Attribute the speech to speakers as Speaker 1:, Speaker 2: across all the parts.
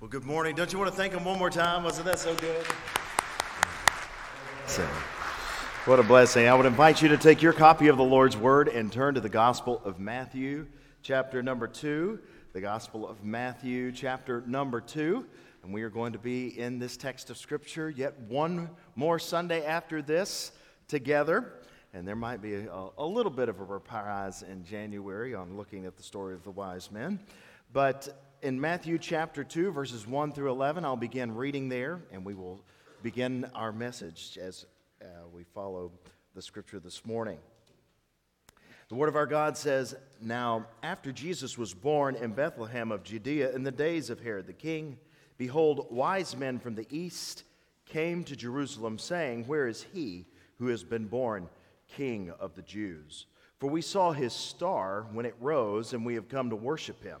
Speaker 1: Well, good morning. Don't you want to thank him one more time? Wasn't that so good? So, what a blessing. I would invite you to take your copy of the Lord's Word and turn to the Gospel of Matthew, chapter number 2. The Gospel of Matthew, chapter number 2. And we are going to be in this text of Scripture yet one more Sunday after this together. And there might be a, a little bit of a reprise in January on looking at the story of the wise men. But in Matthew chapter 2, verses 1 through 11. I'll begin reading there, and we will begin our message as uh, we follow the scripture this morning. The word of our God says, Now, after Jesus was born in Bethlehem of Judea in the days of Herod the king, behold, wise men from the east came to Jerusalem, saying, Where is he who has been born king of the Jews? For we saw his star when it rose, and we have come to worship him.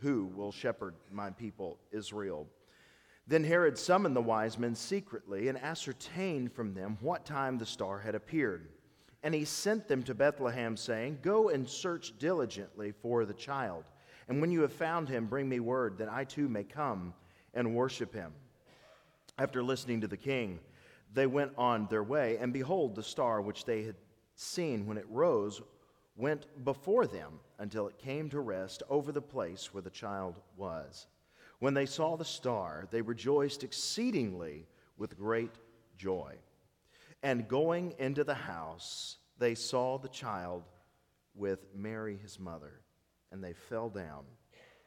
Speaker 1: who will shepherd my people Israel. Then Herod summoned the wise men secretly and ascertained from them what time the star had appeared. And he sent them to Bethlehem, saying, Go and search diligently for the child. And when you have found him, bring me word that I too may come and worship him. After listening to the king, they went on their way, and behold, the star which they had seen when it rose went before them until it came to rest over the place where the child was. When they saw the star, they rejoiced exceedingly with great joy. And going into the house, they saw the child with Mary his mother, and they fell down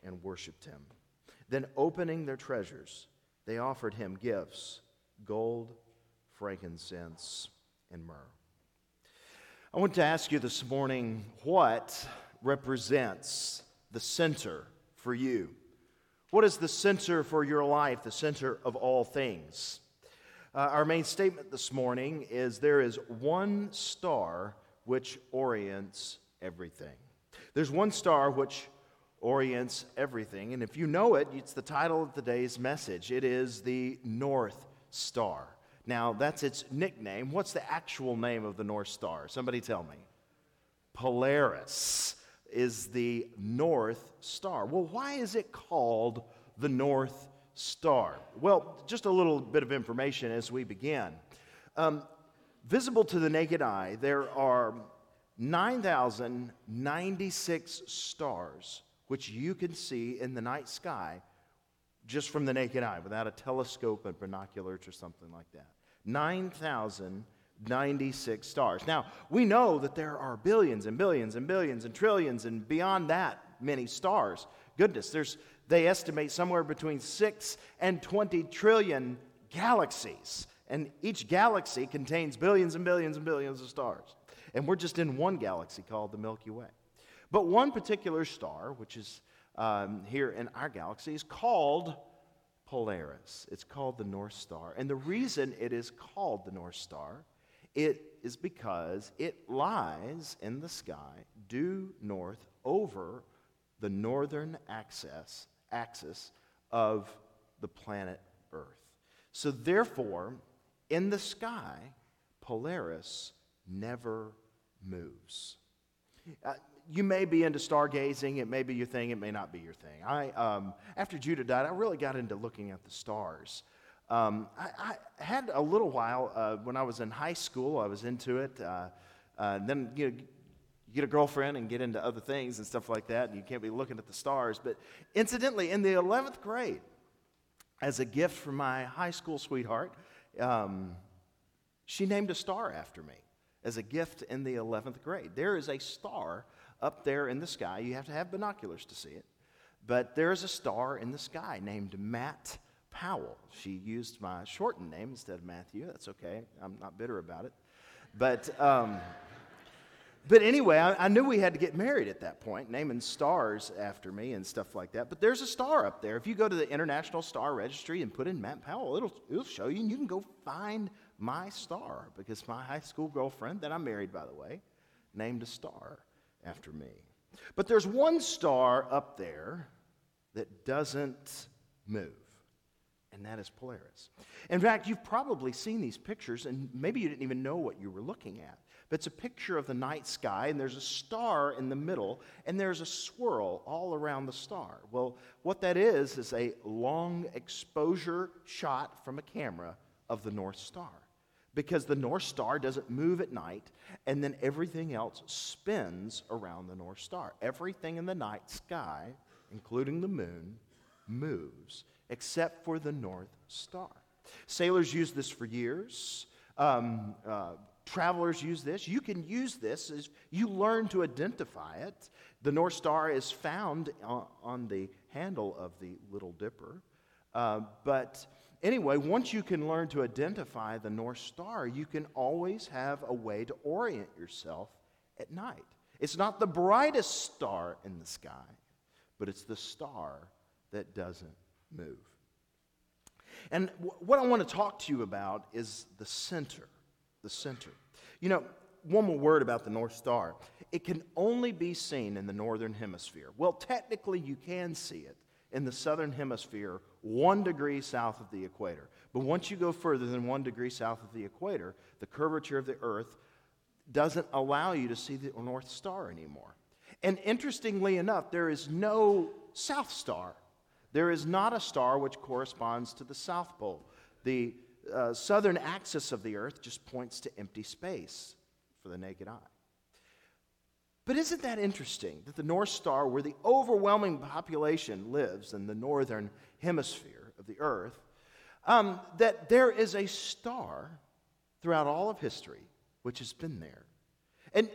Speaker 1: and worshiped him. Then, opening their treasures, they offered him gifts gold, frankincense, and myrrh. I want to ask you this morning what represents the center for you? What is the center for your life, the center of all things? Uh, our main statement this morning is there is one star which orients everything. There's one star which orients everything. And if you know it, it's the title of today's message. It is the North Star. Now, that's its nickname. What's the actual name of the North Star? Somebody tell me. Polaris is the North Star. Well, why is it called the North Star? Well, just a little bit of information as we begin. Um, visible to the naked eye, there are 9,096 stars which you can see in the night sky just from the naked eye, without a telescope and binoculars or something like that. 9,096 stars. Now, we know that there are billions and billions and billions and trillions and beyond that many stars. Goodness, there's, they estimate somewhere between 6 and 20 trillion galaxies. And each galaxy contains billions and billions and billions of stars. And we're just in one galaxy called the Milky Way. But one particular star, which is um, here in our galaxy is called Polaris. It's called the North Star. And the reason it is called the North Star it is because it lies in the sky due north over the northern axis, axis of the planet Earth. So, therefore, in the sky, Polaris never moves. Uh, you may be into stargazing. It may be your thing. It may not be your thing. I, um, after Judah died, I really got into looking at the stars. Um, I, I, had a little while uh, when I was in high school. I was into it. Uh, uh, then you, know, you get a girlfriend and get into other things and stuff like that, and you can't be looking at the stars. But incidentally, in the 11th grade, as a gift from my high school sweetheart, um, she named a star after me as a gift in the 11th grade. There is a star up there in the sky. You have to have binoculars to see it. But there's a star in the sky named Matt Powell. She used my shortened name instead of Matthew. That's okay. I'm not bitter about it. But um, but anyway, I, I, knew we had to get married at that point, naming stars after me and stuff like that. But there's a star up there. If you go to the International Star Registry and put in Matt Powell, it'll, it'll show you, and you can go find my star because my high school girlfriend, that I'm married by the way, named a star after me. But there's one star up there that doesn't move and that is Polaris. In fact, you've probably seen these pictures, and maybe you didn't even know what you were looking at. But it's a picture of the night sky, and there's a star in the middle, and there's a swirl all around the star. Well, what that is, is a long exposure shot from a camera of the North Star. Because the North Star doesn't move at night, and then everything else spins around the North Star. Everything in the night sky, including the moon, moves except for the North Star. Sailors use this for years. Um, uh, travelers use this. You can use this as you learn to identify it. The North Star is found on, the handle of the Little Dipper. Uh, but anyway, once you can learn to identify the North Star, you can always have a way to orient yourself at night. It's not the brightest star in the sky, but it's the star that doesn't move. And w- what I want to talk to you about is the center. The center. You know, one more word about the North Star. It can only be seen in the northern hemisphere. Well, technically, you can see it in the southern hemisphere, one degree south of the equator. But once you go further than one degree south of the equator, the curvature of the earth doesn't allow you to see the North Star anymore. And interestingly enough, there is no South Star there is not a star which corresponds to the South Pole. The uh, southern axis of the Earth just points to empty space for the naked eye. But isn't that interesting that the North Star, where the overwhelming population lives in the northern hemisphere of the Earth, um, that there is a star throughout all of history which has been there? And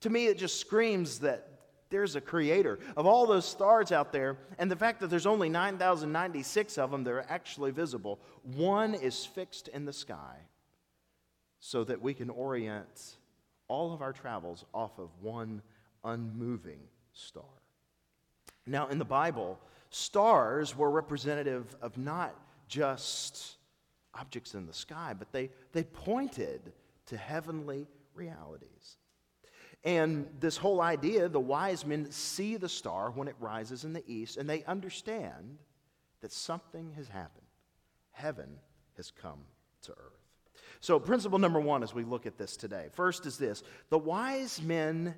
Speaker 1: to me, it just screams that there's a creator of all those stars out there, and the fact that there's only 9,096 of them that are actually visible, one is fixed in the sky so that we can orient all of our travels off of one unmoving star. Now, in the Bible, stars were representative of not just objects in the sky, but they, they pointed to heavenly realities. And this whole idea the wise men see the star when it rises in the east, and they understand that something has happened. Heaven has come to earth. So, principle number one as we look at this today first is this the wise men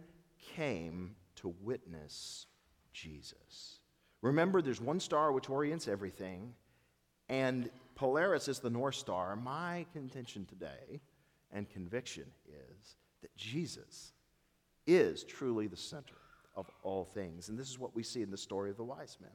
Speaker 1: came to witness Jesus. Remember, there's one star which orients everything, and Polaris is the North Star. My contention today and conviction is that Jesus is truly the center of all things. And this is what we see in the story of the wise men.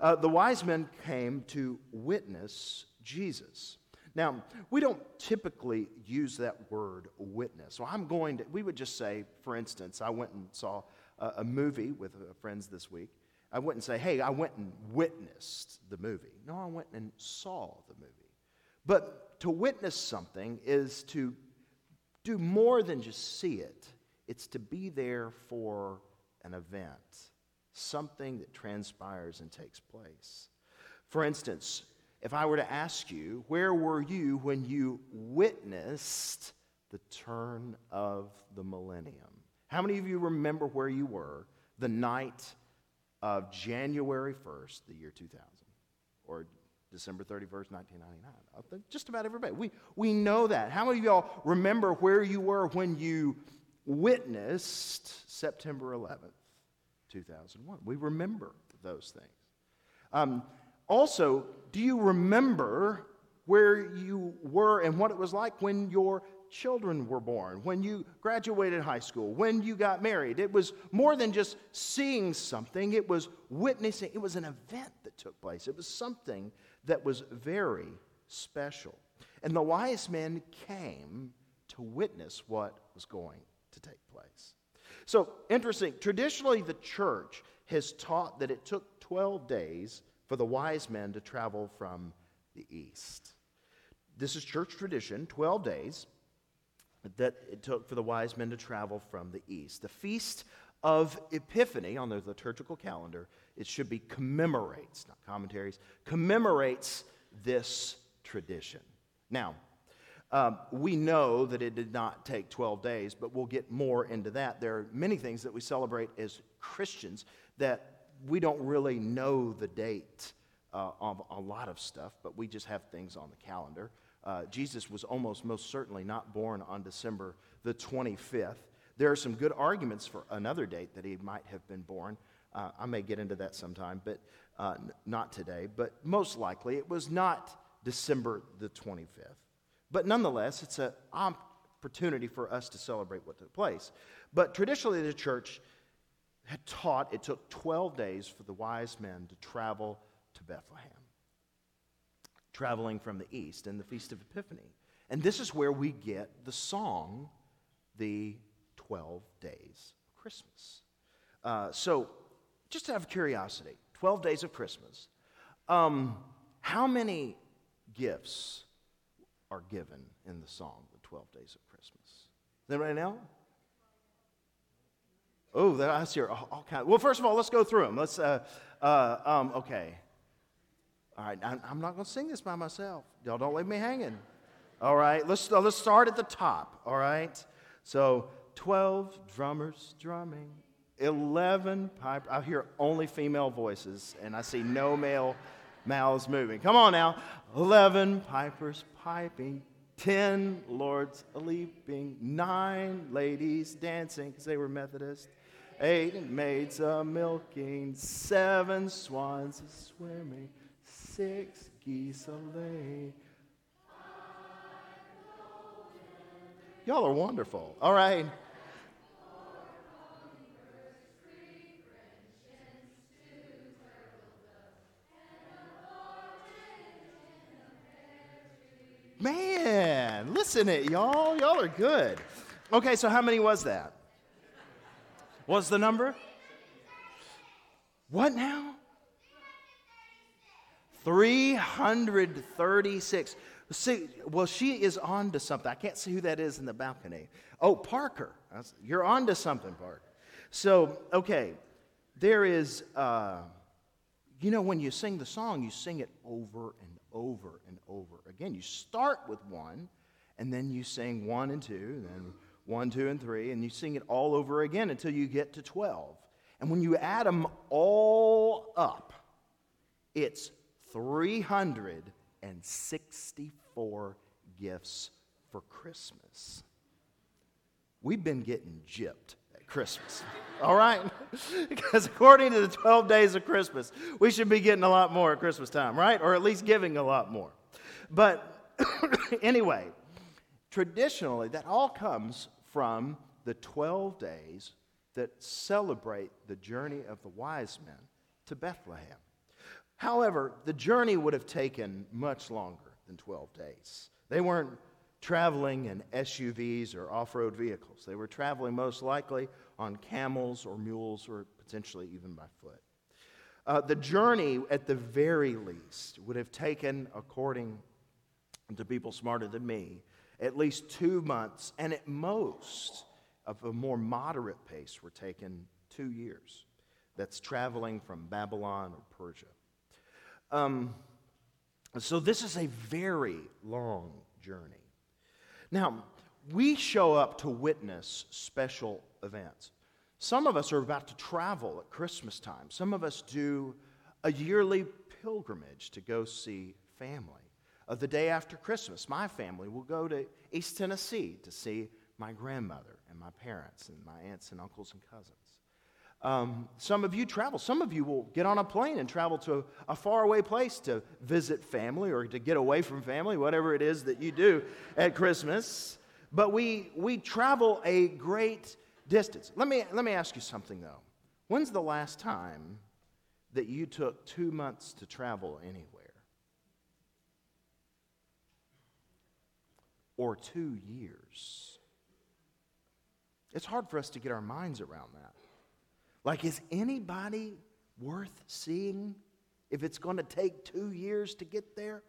Speaker 1: Uh, the wise men came to witness Jesus. Now, we don't typically use that word witness. So I'm going to, we would just say, for instance, I went and saw a, a movie with uh, friends this week. I wouldn't say, hey, I went and witnessed the movie. No, I went and saw the movie. But to witness something is to do more than just see it, it's to be there for an event, something that transpires and takes place. For instance, if I were to ask you, where were you when you witnessed the turn of the millennium? How many of you remember where you were the night of January 1st, the year 2000? Or December 31st, 1999? Just about everybody. We, we know that. How many of y'all remember where you were when you witnessed September 11th, 2001. We remember those things. Um, also, do you remember where you were and what it was like when your children were born, when you graduated high school, when you got married? It was more than just seeing something, it was witnessing, it was an event that took place. It was something that was very special. And the wise men came to witness what was going to take place. So, interesting. Traditionally, the church has taught that it took 12 days for the wise men to travel from the east. This is church tradition, 12 days. that it took for the wise men to travel from the east. The feast of Epiphany on the liturgical calendar, it should be commemorates, not commentaries, commemorates this tradition. Now, um, we know that it did not take 12 days, but we'll get more into that. There are many things that we celebrate as Christians that we don't really know the date uh, of a lot of stuff, but we just have things on the calendar. Uh, Jesus was almost most certainly not born on December the 25th. There are some good arguments for another date that he might have been born. Uh, I may get into that sometime, but uh, n- not today. But most likely it was not December the 25th. But nonetheless, it's an opportunity for us to celebrate what took place. But traditionally, the church had taught it took 12 days for the wise men to travel to Bethlehem, traveling from the east in the Feast of Epiphany. And this is where we get the song, The 12 Days of Christmas. Uh, so, just out of curiosity, 12 days of Christmas, um, how many gifts are given in the song, The 12 Days of Christmas? Does anybody know? Oh, I see all, kinds. Well, first of all, let's go through them. Let's. Uh, uh, um, okay. All right. I'm, I'm not going to sing this by myself. Y'all don't leave me hanging. All right. Let's uh, let's start at the top. All right. So twelve drummers drumming, eleven pipe. I hear only female voices, and I see no male mouths moving. Come on now. Eleven pipers piping. Ten lords leaping, nine ladies dancing because they were Methodist, eight maids a milking, seven swans a swimming, six geese a laying. Y'all are wonderful. All right. Man, listen it, y'all. Y'all are good. Okay, so how many was that? What's the number? What now? 336. See, well, she is on to something. I can't see who that is in the balcony. Oh, Parker. You're on to something, Parker. So, okay, there is, uh, you know, when you sing the song, you sing it over and over and over again. You start with one, and then you sing one and two, and then one, two, and three, and you sing it all over again until you get to 12. And when you add them all up, it's 364 gifts for Christmas. We've been getting gypped at Christmas, all right? because according to the 12 days of Christmas, we should be getting a lot more at Christmas time, right? Or at least giving a lot more. But anyway, traditionally, that all comes from the 12 days that celebrate the journey of the wise men to Bethlehem. However, the journey would have taken much longer than 12 days. They weren't traveling in SUVs or off road vehicles, they were traveling most likely on camels or mules or potentially even by foot. Uh, the journey, at the very least, would have taken, according to people smarter than me, at least two months, and at most, of a more moderate pace, were taken two years. That's traveling from Babylon or Persia. Um, so, this is a very long journey. Now, we show up to witness special events. Some of us are about to travel at Christmas time. Some of us do a yearly pilgrimage to go see family. Uh, the day after Christmas, my family will go to East Tennessee to see my grandmother and my parents and my aunts and uncles and cousins. Um, some of you travel. Some of you will get on a plane and travel to a faraway place to visit family or to get away from family, whatever it is that you do at Christmas. But we, we travel a great distance. Let me, let me ask you something, though. When's the last time that you took two months to travel anywhere? Or two years? It's hard for us to get our minds around that. Like, is anybody worth seeing if it's going to take two years to get there?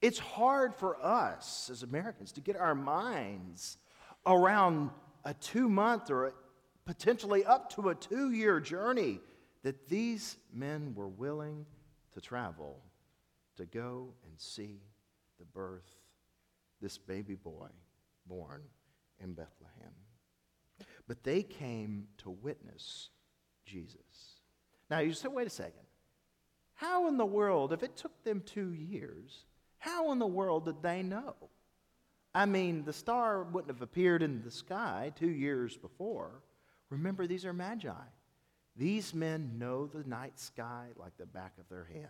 Speaker 1: It's hard for us as Americans to get our minds around a two month or potentially up to a two year journey that these men were willing to travel to go and see the birth, this baby boy born in Bethlehem. But they came to witness Jesus. Now you say, wait a second. How in the world, if it took them two years, how in the world did they know? I mean, the star wouldn't have appeared in the sky two years before. Remember, these are magi. These men know the night sky like the back of their hand.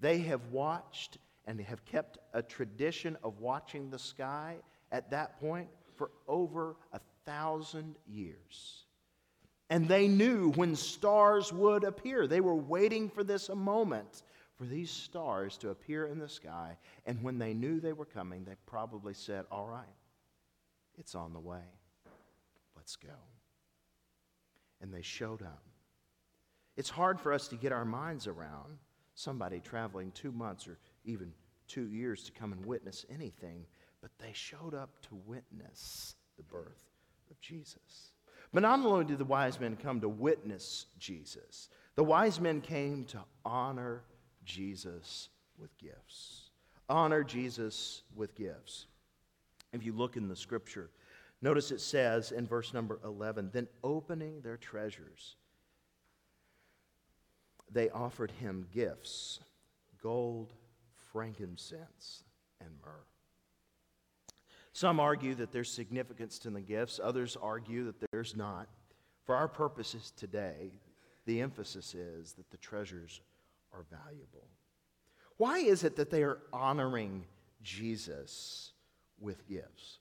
Speaker 1: They have watched and they have kept a tradition of watching the sky at that point for over a thousand years. And they knew when stars would appear. They were waiting for this moment for these stars to appear in the sky. And when they knew they were coming, they probably said, All right, it's on the way. Let's go. And they showed up. It's hard for us to get our minds around somebody traveling two months or even two years to come and witness anything, but they showed up to witness the birth of Jesus. But not only did the wise men come to witness Jesus, the wise men came to honor Jesus with gifts. Honor Jesus with gifts. If you look in the scripture, notice it says in verse number 11 then opening their treasures, they offered him gifts gold, frankincense, and myrrh. Some argue that there's significance to the gifts, others argue that there's not. For our purposes today, the emphasis is that the treasures are valuable. Why is it that they are honoring Jesus with gifts?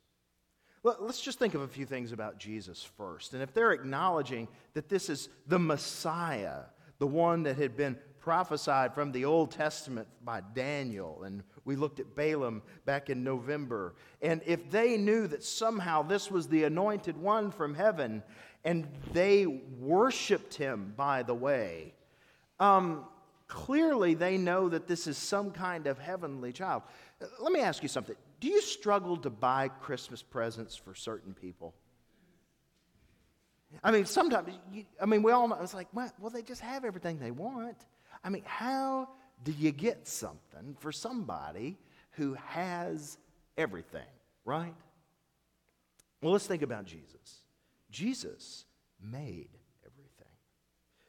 Speaker 1: Let's just think of a few things about Jesus first. And if they're acknowledging that this is the Messiah, the one that had been prophesied from the Old Testament by Daniel, and we looked at Balaam back in November. And if they knew that somehow this was the anointed one from heaven, and they worshiped him, by the way, um, clearly they know that this is some kind of heavenly child. Let me ask you something. Do you struggle to buy Christmas presents for certain people? I mean, sometimes, I mean, we all know, it's like, well, they just have everything they want. I mean, how do you get something for somebody who has everything, right? Well, let's think about Jesus. Jesus made everything.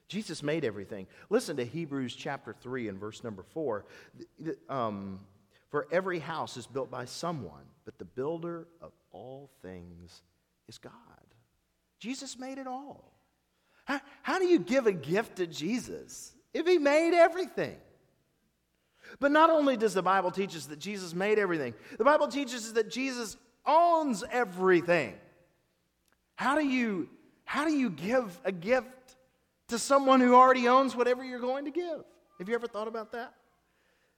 Speaker 1: Jesus made everything. Listen to Hebrews chapter 3 and verse number 4. Um, For every house is built by someone, but the builder of all things is God. Jesus made it all. How, how do you give a gift to Jesus if he made everything? But not only does the Bible teach us that Jesus made everything, the Bible teaches us that Jesus owns everything. How do you, how do you give a gift to someone who already owns whatever you're going to give? Have you ever thought about that?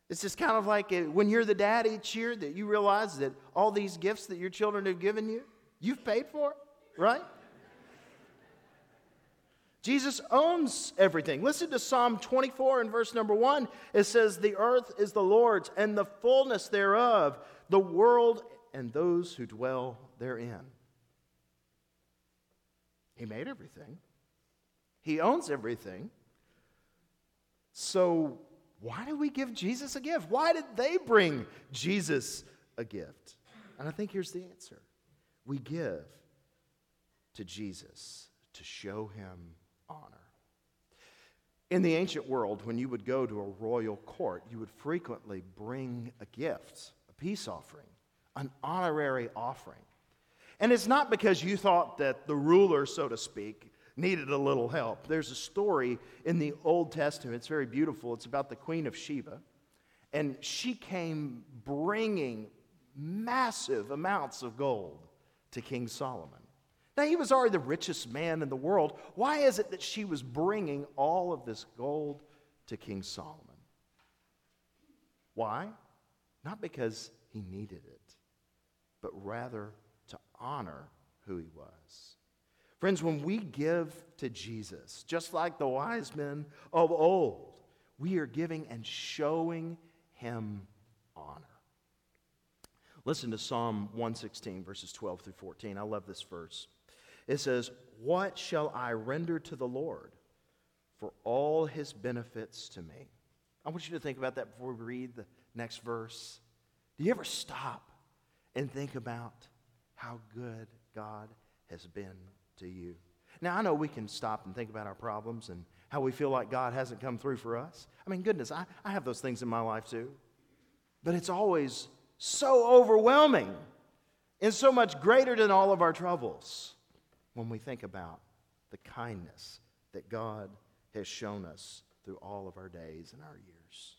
Speaker 1: It's just kind of like when you're the dad each year that you realize that all these gifts that your children have given you, you've paid for, right? Jesus owns everything. Listen to Psalm 24 and verse number 1. It says, The earth is the Lord's and the fullness thereof, the world and those who dwell therein. He made everything, He owns everything. So, why do we give Jesus a gift? Why did they bring Jesus a gift? And I think here's the answer we give to Jesus to show Him honor. In the ancient world, when you would go to a royal court, you would frequently bring a gift, a peace offering, an honorary offering. And it's not because you thought that the ruler, so to speak, needed a little help. There's a story in the Old Testament, it's very beautiful. It's about the Queen of Sheba. And she came bringing massive amounts of gold to King Solomon. Now, he was already the richest man in the world. Why is it that she was bringing all of this gold to King Solomon? Why? Not because he needed it, but rather to honor who he was. Friends, when we give to Jesus, just like the wise men of old, we are giving and showing him honor. Listen to Psalm 116, verses 12 through 14. I love this verse. It says, What shall I render to the Lord for all his benefits to me? I want you to think about that before we read the next verse. Do you ever stop and think about how good God has been to you? Now, I know we can stop and think about our problems and how we feel like God hasn't come through for us. I mean, goodness, I, I have those things in my life too. But it's always so overwhelming and so much greater than all of our troubles when we think about the kindness that God has shown us through all of our days and our years.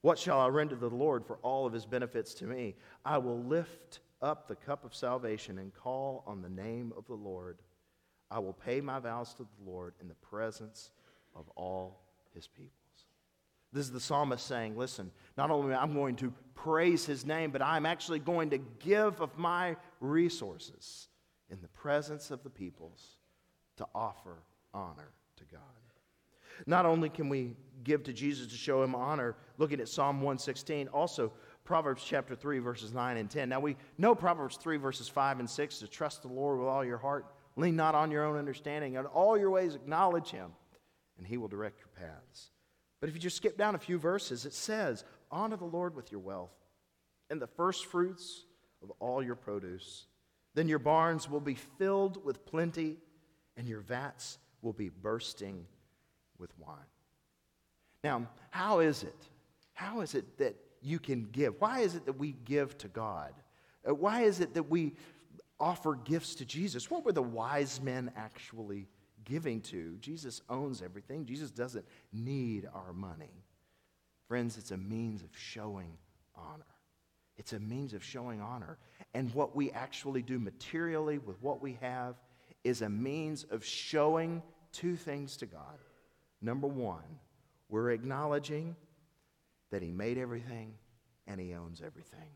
Speaker 1: What shall I render to the Lord for all of his benefits to me? I will lift up the cup of salvation and call on the name of the Lord. I will pay my vows to the Lord in the presence of all his peoples. This is the psalmist saying, Listen, not only am I going to praise his name, but I'm actually going to give of my resources in the presence of the peoples to offer honor to God. Not only can we give to Jesus to show him honor, looking at Psalm 116, also Proverbs chapter 3, verses 9 and 10. Now we know Proverbs 3, verses 5 and 6 to trust the Lord with all your heart, lean not on your own understanding, in all your ways acknowledge him, and he will direct your paths. But if you just skip down a few verses, it says, Honor the Lord with your wealth and the first fruits of all your produce. Then your barns will be filled with plenty, and your vats will be bursting with wine. Now, how is it? How is it that you can give? Why is it that we give to God? Uh, why is it that we offer gifts to Jesus? What were the wise men actually giving to. Jesus owns everything. Jesus doesn't need our money. Friends, it's a means of showing honor. It's a means of showing honor. And what we actually do materially with what we have is a means of showing two things to God. Number one, we're acknowledging that He made everything and He owns everything.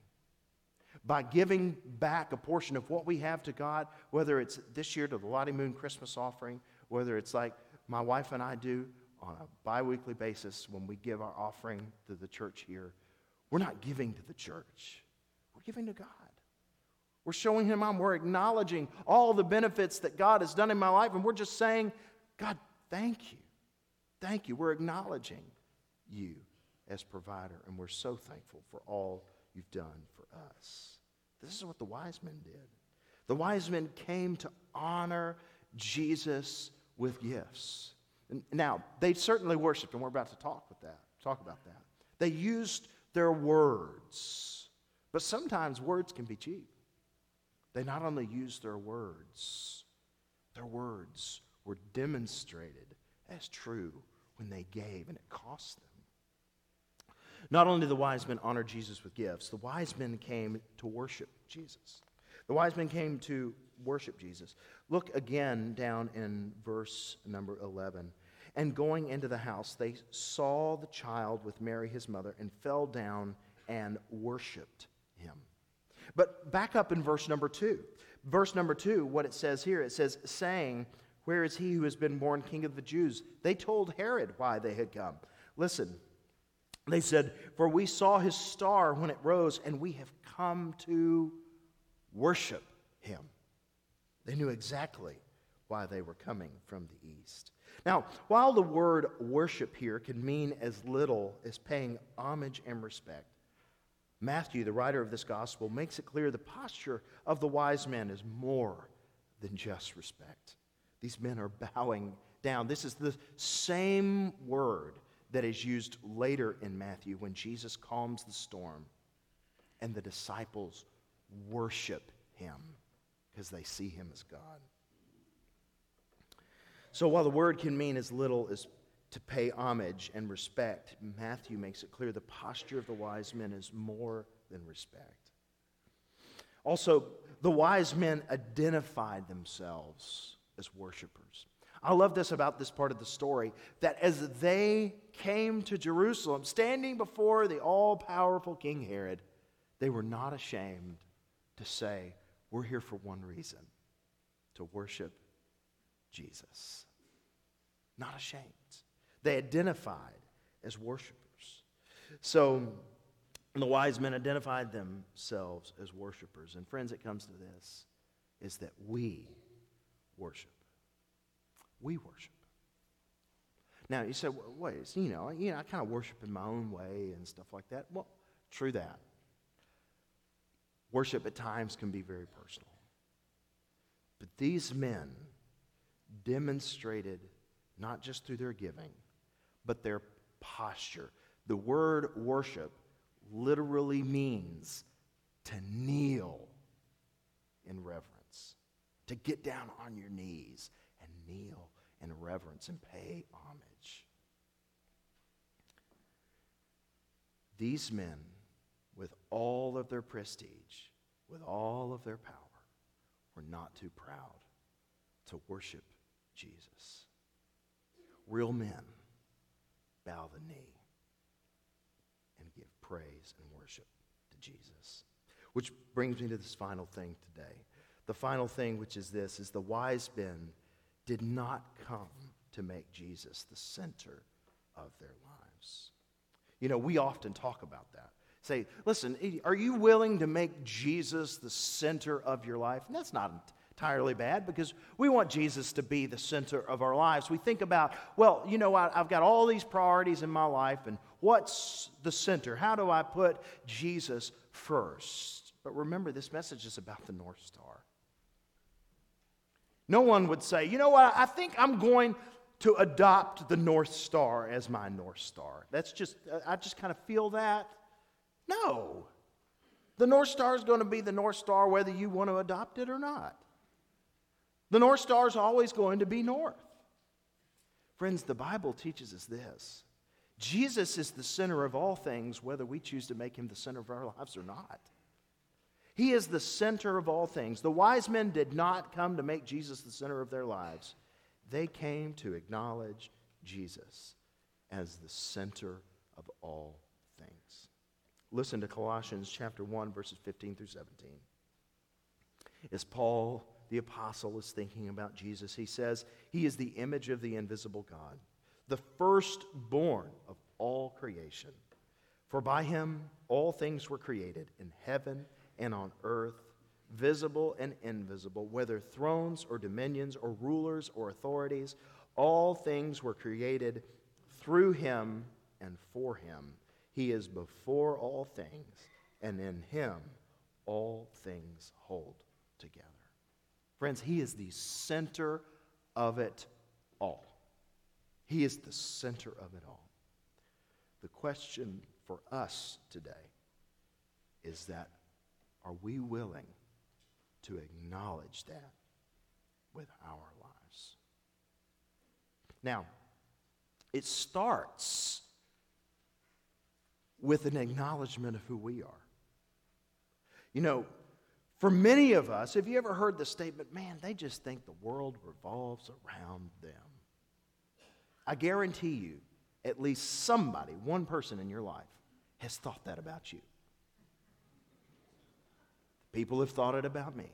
Speaker 1: By giving back a portion of what we have to God, whether it's this year to the Lottie Moon Christmas offering, whether it's like my wife and I do on a bi weekly basis when we give our offering to the church here, we're not giving to the church, we're giving to God. We're showing Him on. We're acknowledging all the benefits that God has done in my life, and we're just saying, God, thank you. Thank you. We're acknowledging you as provider, and we're so thankful for all you've done for us. This is what the wise men did. The wise men came to honor Jesus with gifts. Now, they certainly worshiped, and we're about to talk with that, talk about that. They used their words, but sometimes words can be cheap. They not only used their words, their words were demonstrated as true when they gave, and it cost them. Not only did the wise men honor Jesus with gifts, the wise men came to worship Jesus. The wise men came to worship Jesus. Look again down in verse number 11. And going into the house, they saw the child with Mary, his mother, and fell down and worshiped him. But back up in verse number 2. Verse number 2, what it says here, it says, saying, Where is he who has been born king of the Jews? They told Herod why they had come. Listen, they said, For we saw his star when it rose, and we have come to worship him. They knew exactly why they were coming from the east. Now, while the word worship here can mean as little as paying homage and respect, Matthew, the writer of this gospel, makes it clear the posture of the wise men is more than just respect. These men are bowing down. This is the same word that is used later in Matthew when Jesus calms the storm and the disciples worship him because they see him as God. So while the word can mean as little as to pay homage and respect, Matthew makes it clear the posture of the wise men is more than respect. Also, the wise men identified themselves as worshipers. I love this about this part of the story that as they came to Jerusalem, standing before the all powerful King Herod, they were not ashamed to say, we're here for one reason to worship Jesus. Not ashamed. They identified as worshipers. So the wise men identified themselves as worshipers. And friends, it comes to this is that we worship. We worship. Now, you say, well, wait, you know, you know, I kind of worship in my own way and stuff like that. Well, true that. Worship at times can be very personal. But these men demonstrated, not just through their giving, but their posture. The word worship literally means to kneel in reverence, to get down on your knees and kneel in reverence and pay homage. These men, with all of their prestige, with all of their power, were not too proud to worship Jesus. Real men bow the knee and give praise and worship to Jesus. Which brings me to this final thing today. The final thing, which is this, is the wise men did not come to make Jesus the center of their lives. You know, we often talk about that. Say, listen, are you willing to make Jesus the center of your life? And that's not entirely bad because we want Jesus to be the center of our lives. We think about, well, you know, I, I've got all these priorities in my life, and what's the center? How do I put Jesus first? But remember, this message is about the North Star. No one would say, you know what, I think I'm going to adopt the North Star as my North Star. That's just, I just kind of feel that. No. The North Star is going to be the North Star whether you want to adopt it or not. The North Star is always going to be north. Friends, the Bible teaches us this Jesus is the center of all things, whether we choose to make him the center of our lives or not. He is the center of all things. The wise men did not come to make Jesus the center of their lives, they came to acknowledge Jesus as the center of all things. Listen to Colossians chapter 1 verses 15 through 17. As Paul the apostle is thinking about Jesus, he says, He is the image of the invisible God, the firstborn of all creation. For by him all things were created in heaven and on earth, visible and invisible, whether thrones or dominions or rulers or authorities, all things were created through him and for him. He is before all things, and in him all things hold together. Friends, he is the center of it all. He is the center of it all. The question for us today is that are we willing to acknowledge that with our lives? Now, it starts with an acknowledgement of who we are. You know, for many of us, have you ever heard the statement, man, they just think the world revolves around them? I guarantee you, at least somebody, one person in your life, has thought that about you. People have thought it about me.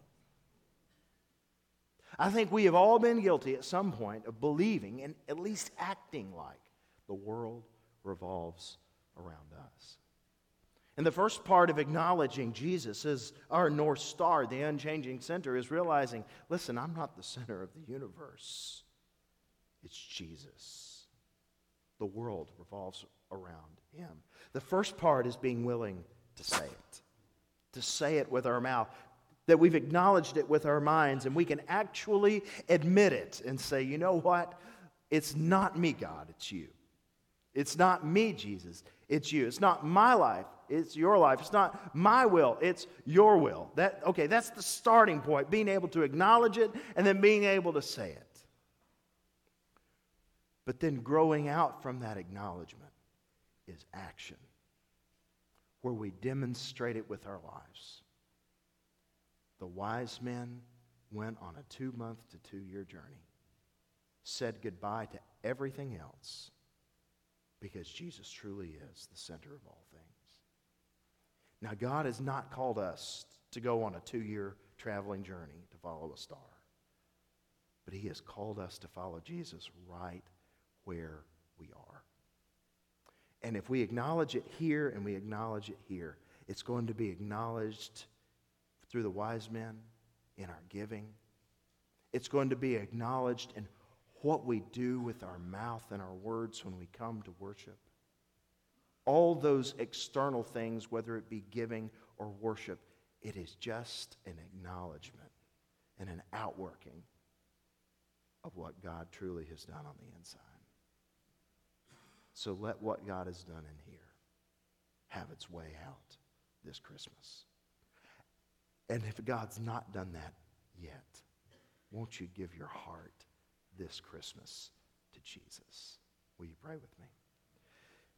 Speaker 1: I think we have all been guilty at some point of believing and at least acting like the world revolves around us. And the first part of acknowledging Jesus as our North Star, the unchanging center, is realizing listen, I'm not the center of the universe, it's Jesus. The world revolves around him. The first part is being willing to say it to say it with our mouth, that we've acknowledged it with our minds, and we can actually admit it and say, you know what? It's not me, God, it's you. It's not me, Jesus, it's you. It's not my life, it's your life. It's not my will, it's your will. That, okay, that's the starting point, being able to acknowledge it and then being able to say it. But then growing out from that acknowledgement is action where we demonstrate it with our lives. The wise men went on a two month to two year journey, said goodbye to everything else because Jesus truly is the center of all things. Now, God has not called us to go on a two year traveling journey to follow a star, but He has called us to follow Jesus right where we are. And if we acknowledge it here and we acknowledge it here, it's going to be acknowledged through the wise men in our giving. It's going to be acknowledged in what we do with our mouth and our words when we come to worship. All those external things, whether it be giving or worship, it is just an acknowledgement and an outworking of what God truly has done on the inside. So let what God has done in here have its way out this Christmas. And if God's not done that yet, won't you give your heart this Christmas to Jesus? Will you pray with me?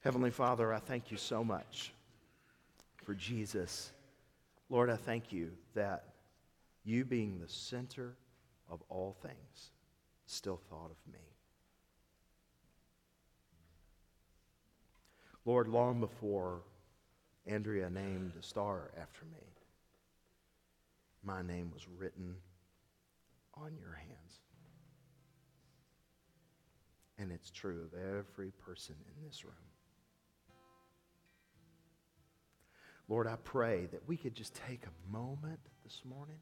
Speaker 1: Heavenly Father, I thank you so much for Jesus. Lord, I thank you that you being the center of all things still thought of me. Lord, long before Andrea named a star after me, my name was written on your hands. And it's true of every person in this room. Lord, I pray that we could just take a moment this morning.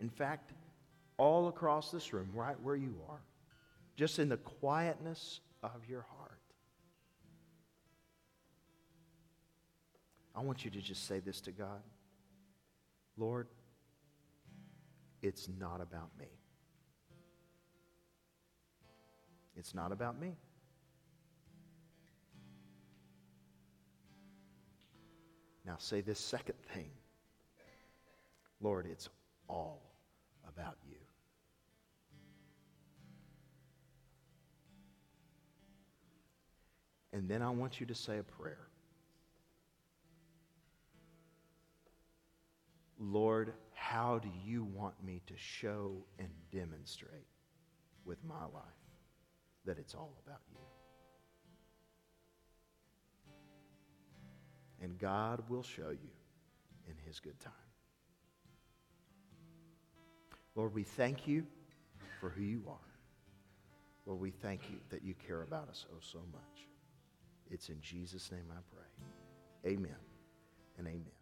Speaker 1: In fact, all across this room, right where you are, just in the quietness of your heart, I want you to just say this to God Lord, it's not about me. It's not about me. Now say this second thing Lord, it's all about you. And then I want you to say a prayer. Lord, how do you want me to show and demonstrate with my life that it's all about you? And God will show you in his good time. Lord, we thank you for who you are. Lord, we thank you that you care about us oh so much. It's in Jesus' name I pray. Amen and amen.